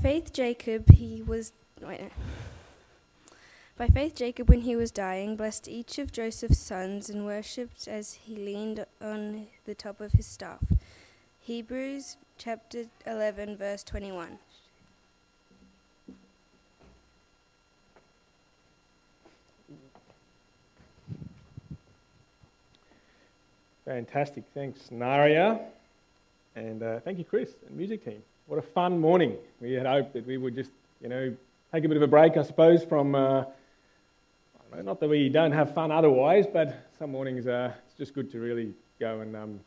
faith, Jacob, he was. Wait, no. By faith, Jacob, when he was dying, blessed each of Joseph's sons and worshipped as he leaned on the top of his staff. Hebrews chapter 11, verse 21. Fantastic. Thanks, Naria. And uh, thank you, Chris and music team. What a fun morning. We had hoped that we would just, you know, take a bit of a break, I suppose, from. Uh, I know, not that we don't have fun otherwise, but some mornings uh, it's just good to really go and, um,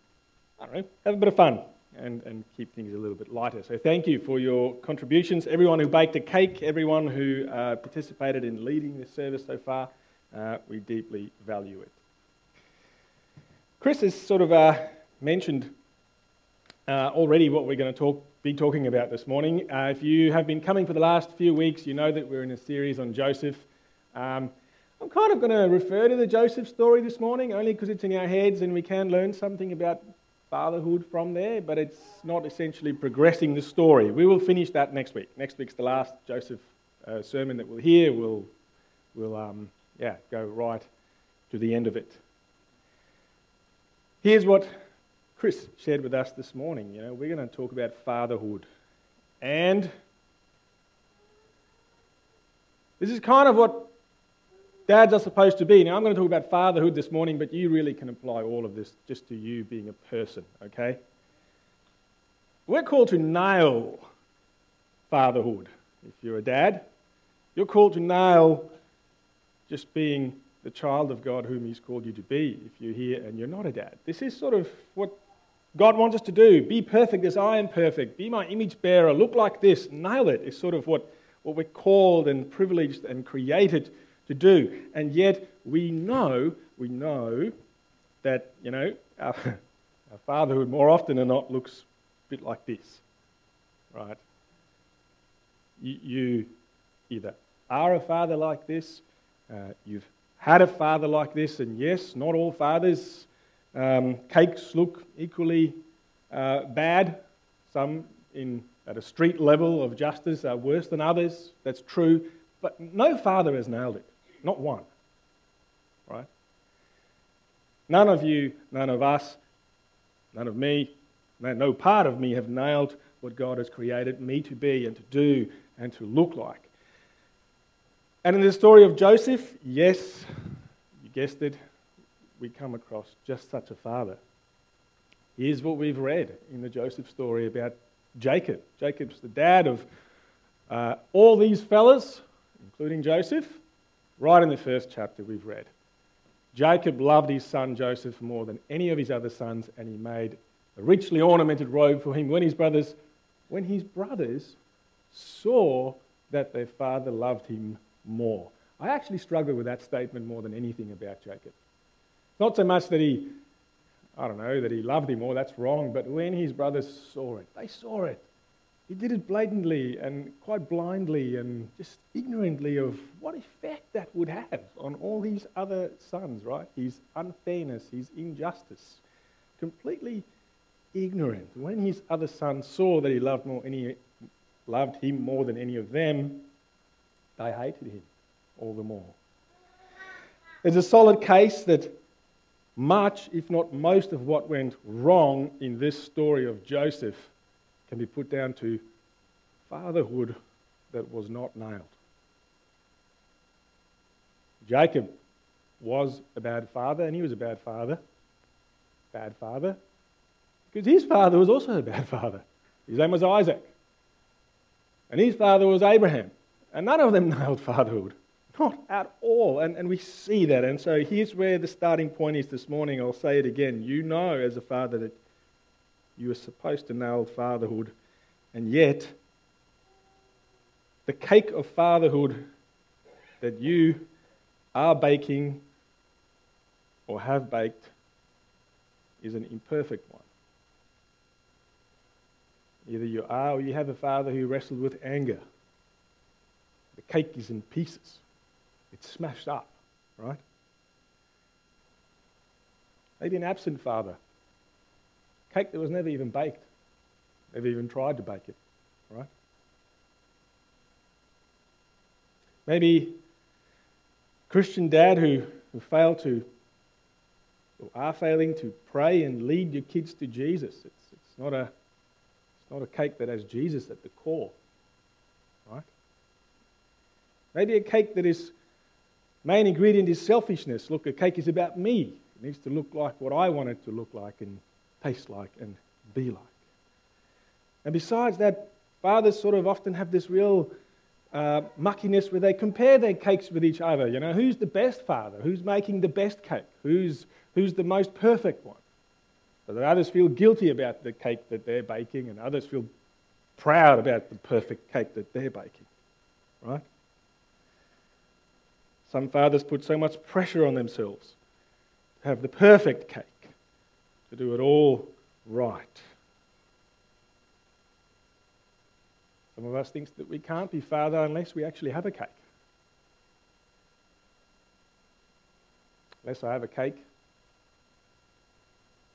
I don't know, have a bit of fun and, and keep things a little bit lighter. So thank you for your contributions. Everyone who baked a cake, everyone who uh, participated in leading this service so far, uh, we deeply value it. Chris has sort of uh, mentioned uh, already what we're going to talk, be talking about this morning. Uh, if you have been coming for the last few weeks, you know that we're in a series on Joseph. Um, I'm kind of going to refer to the Joseph story this morning, only because it's in our heads and we can learn something about fatherhood from there, but it's not essentially progressing the story. We will finish that next week. Next week's the last Joseph uh, sermon that we'll hear. We'll, we'll um, yeah, go right to the end of it. Here's what Chris shared with us this morning. You know, we're going to talk about fatherhood. And this is kind of what dads are supposed to be. Now, I'm going to talk about fatherhood this morning, but you really can apply all of this just to you being a person, okay? We're called to nail fatherhood. If you're a dad, you're called to nail just being the child of God whom He's called you to be if you're here and you're not a dad. This is sort of what God wants us to do. Be perfect as I am perfect. Be my image bearer. Look like this. Nail it is sort of what, what we're called and privileged and created to do. And yet we know, we know that, you know, our, our fatherhood more often than not looks a bit like this. Right? You, you either are a father like this, uh, you've had a father like this, and yes, not all fathers' um, cakes look equally uh, bad. Some in, at a street level of justice are worse than others. That's true. But no father has nailed it. Not one. Right? None of you, none of us, none of me, no part of me have nailed what God has created me to be and to do and to look like. And in the story of Joseph, yes, you guessed it, we come across just such a father. Here's what we've read in the Joseph story about Jacob. Jacob's the dad of uh, all these fellas, including Joseph. Right in the first chapter, we've read. Jacob loved his son Joseph more than any of his other sons, and he made a richly ornamented robe for him when his brothers, when his brothers saw that their father loved him more. I actually struggle with that statement more than anything about Jacob. Not so much that he, I don't know, that he loved him more, that's wrong, but when his brothers saw it, they saw it. He did it blatantly and quite blindly and just ignorantly of what effect that would have on all his other sons, right? His unfairness, his injustice. Completely ignorant. When his other sons saw that he loved, more, any, loved him more than any of them, they hated him all the more. There's a solid case that much, if not most, of what went wrong in this story of Joseph can be put down to fatherhood that was not nailed. Jacob was a bad father, and he was a bad father. Bad father. Because his father was also a bad father. His name was Isaac. And his father was Abraham. And none of them nailed fatherhood. Not at all. And, and we see that. And so here's where the starting point is this morning. I'll say it again. You know, as a father, that you are supposed to nail fatherhood. And yet, the cake of fatherhood that you are baking or have baked is an imperfect one. Either you are or you have a father who wrestled with anger the cake is in pieces. It's smashed up, right? Maybe an absent father. Cake that was never even baked. Never even tried to bake it, right? Maybe Christian dad who, who failed to or are failing to pray and lead your kids to Jesus. It's, it's, not, a, it's not a cake that has Jesus at the core, right? Maybe a cake that is main ingredient is selfishness. Look, a cake is about me. It needs to look like what I want it to look like and taste like and be like. And besides that, fathers sort of often have this real uh, muckiness where they compare their cakes with each other. You know, who's the best father? Who's making the best cake? Who's, who's the most perfect one? So that others feel guilty about the cake that they're baking, and others feel proud about the perfect cake that they're baking. Right? Some fathers put so much pressure on themselves to have the perfect cake, to do it all right. Some of us think that we can't be father unless we actually have a cake. Unless I have a cake,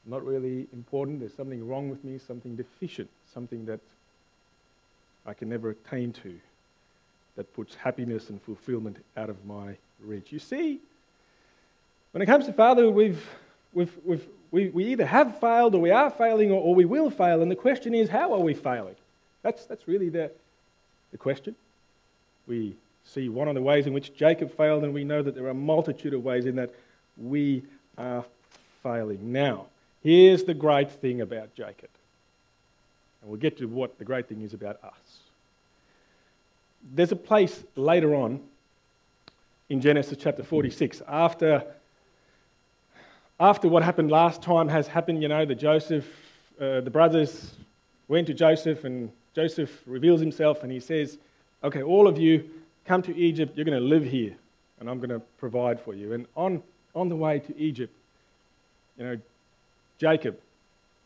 not really important. There's something wrong with me, something deficient, something that I can never attain to that puts happiness and fulfillment out of my reach. You see, when it comes to fatherhood, we've, we've, we've, we, we either have failed or we are failing or, or we will fail. And the question is, how are we failing? That's, that's really the, the question. We see one of the ways in which Jacob failed, and we know that there are a multitude of ways in that we are failing. Now, here's the great thing about Jacob. And we'll get to what the great thing is about us. There's a place later on in Genesis chapter 46, after, after what happened last time has happened, you know, the Joseph, uh, the brothers went to Joseph and Joseph reveals himself and he says, Okay, all of you come to Egypt, you're going to live here, and I'm going to provide for you. And on, on the way to Egypt, you know, Jacob,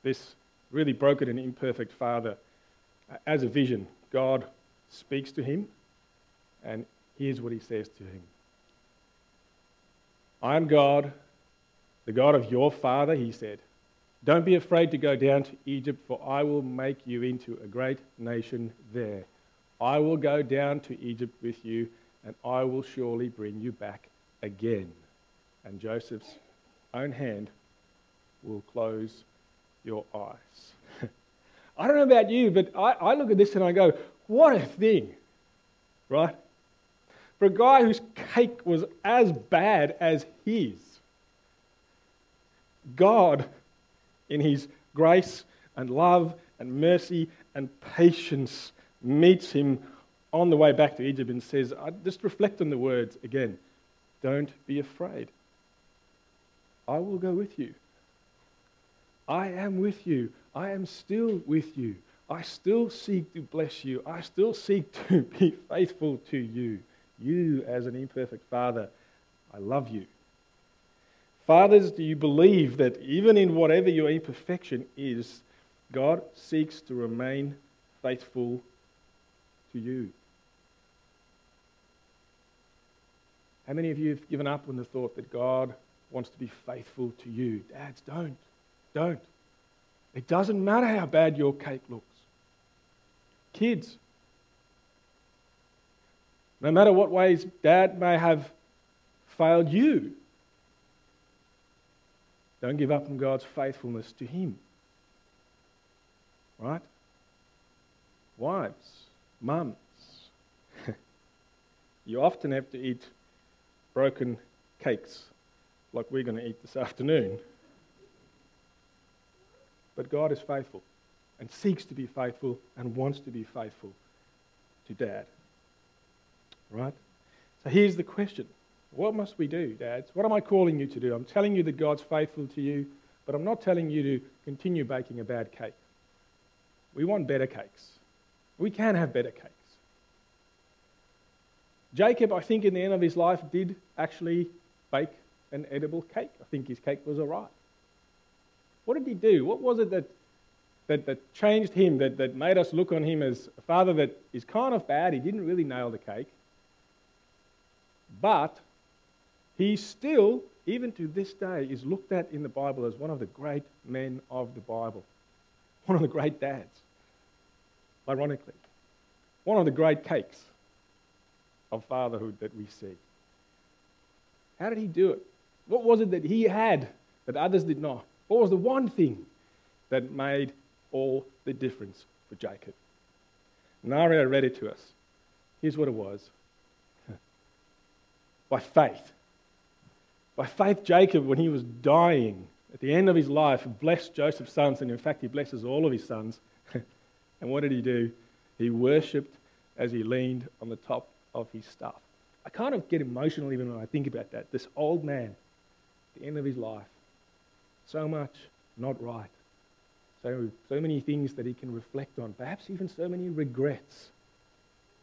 this really broken and imperfect father, as a vision, God speaks to him, and here's what he says to him I am God, the God of your father, he said. Don't be afraid to go down to Egypt, for I will make you into a great nation there. I will go down to Egypt with you, and I will surely bring you back again. And Joseph's own hand will close your eyes. I don't know about you, but I, I look at this and I go, what a thing, right? For a guy whose cake was as bad as his, God in his grace and love and mercy and patience meets him on the way back to Egypt and says, I just reflect on the words again. Don't be afraid. I will go with you. I am with you. I am still with you. I still seek to bless you. I still seek to be faithful to you. You, as an imperfect father, I love you. Fathers, do you believe that even in whatever your imperfection is, God seeks to remain faithful to you? How many of you have given up on the thought that God wants to be faithful to you? Dads, don't. Don't. It doesn't matter how bad your cake looks. Kids, no matter what ways dad may have failed you, don't give up on God's faithfulness to Him. Right? Wives, mums, you often have to eat broken cakes like we're going to eat this afternoon. But God is faithful and seeks to be faithful and wants to be faithful to Dad. Right? So here's the question what must we do, dads? What am I calling you to do? I'm telling you that God's faithful to you, but I'm not telling you to continue baking a bad cake. We want better cakes. We can have better cakes. Jacob, I think, in the end of his life, did actually bake an edible cake. I think his cake was all right. What did he do? What was it that, that, that changed him, that, that made us look on him as a father that is kind of bad? He didn't really nail the cake. But he still, even to this day, is looked at in the Bible as one of the great men of the Bible, one of the great dads, ironically, one of the great cakes. of fatherhood that we see. How did he do it? What was it that he had that others did not? What was the one thing that made all the difference for Jacob? Naria read it to us. Here's what it was by faith. By faith, Jacob, when he was dying at the end of his life, blessed Joseph's sons, and in fact, he blesses all of his sons. and what did he do? He worshipped as he leaned on the top of his staff. I kind of get emotional even when I think about that. This old man, at the end of his life, so much not right, so, so many things that he can reflect on, perhaps even so many regrets,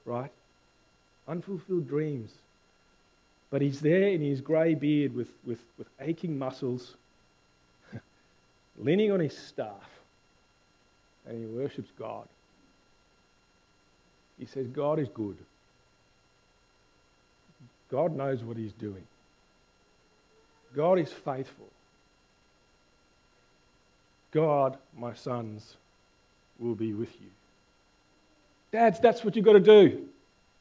right? Unfulfilled dreams. But he's there in his grey beard with, with, with aching muscles, leaning on his staff, and he worships God. He says, God is good. God knows what he's doing. God is faithful. God, my sons, will be with you. Dads, that's what you've got to do.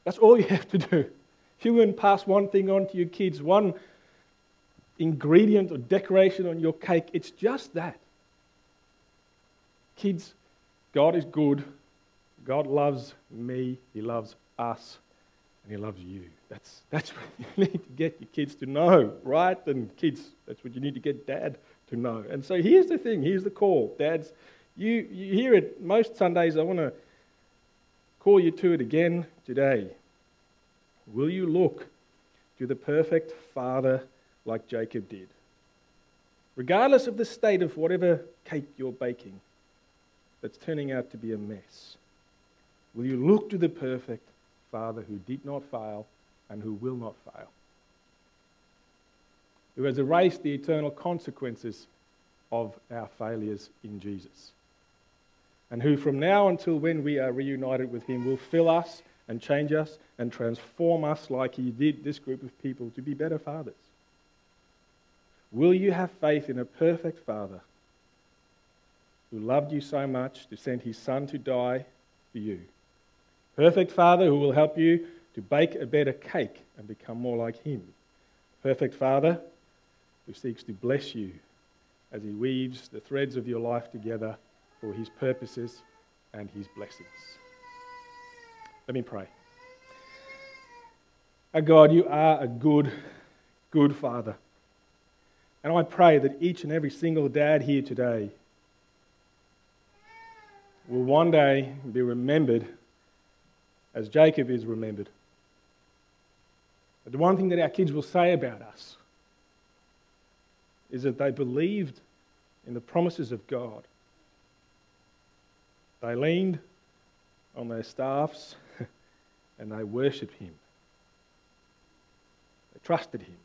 That's all you have to do. You can pass one thing on to your kids, one ingredient or decoration on your cake. It's just that. Kids, God is good. God loves me. He loves us. And He loves you. That's, that's what you need to get your kids to know, right? And kids, that's what you need to get dad to know. And so here's the thing here's the call. Dads, you, you hear it most Sundays. I want to call you to it again today. Will you look to the perfect father like Jacob did? Regardless of the state of whatever cake you're baking that's turning out to be a mess, will you look to the perfect father who did not fail and who will not fail? Who has erased the eternal consequences of our failures in Jesus. And who, from now until when we are reunited with Him, will fill us and change us and transform us like He did this group of people to be better fathers? Will you have faith in a perfect Father who loved you so much to send His Son to die for you? Perfect Father who will help you to bake a better cake and become more like Him. Perfect Father who seeks to bless you as He weaves the threads of your life together for His purposes and His blessings. Let me pray. Our God, you are a good, good Father. And I pray that each and every single dad here today will one day be remembered as Jacob is remembered. But the one thing that our kids will say about us is that they believed in the promises of God. They leaned on their staffs and they worshipped him. They trusted him.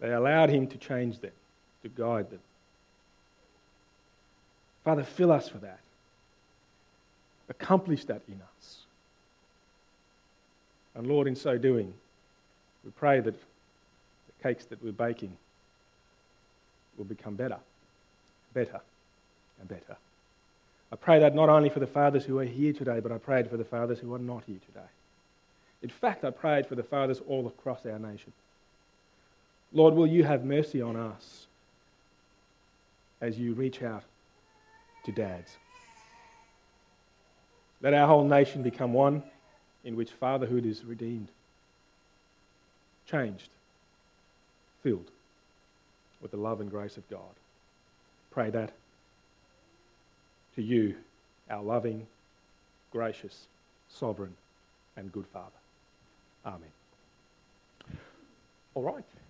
They allowed him to change them, to guide them. Father, fill us for that. Accomplish that in us. And Lord, in so doing, we pray that the cakes that we're baking will become better, better, and better. I pray that not only for the fathers who are here today, but I prayed for the fathers who are not here today. In fact, I prayed for the fathers all across our nation. Lord, will you have mercy on us as you reach out to dads? Let our whole nation become one in which fatherhood is redeemed, changed, filled with the love and grace of God. Pray that to you, our loving, gracious, sovereign, and good Father. Amen. All right.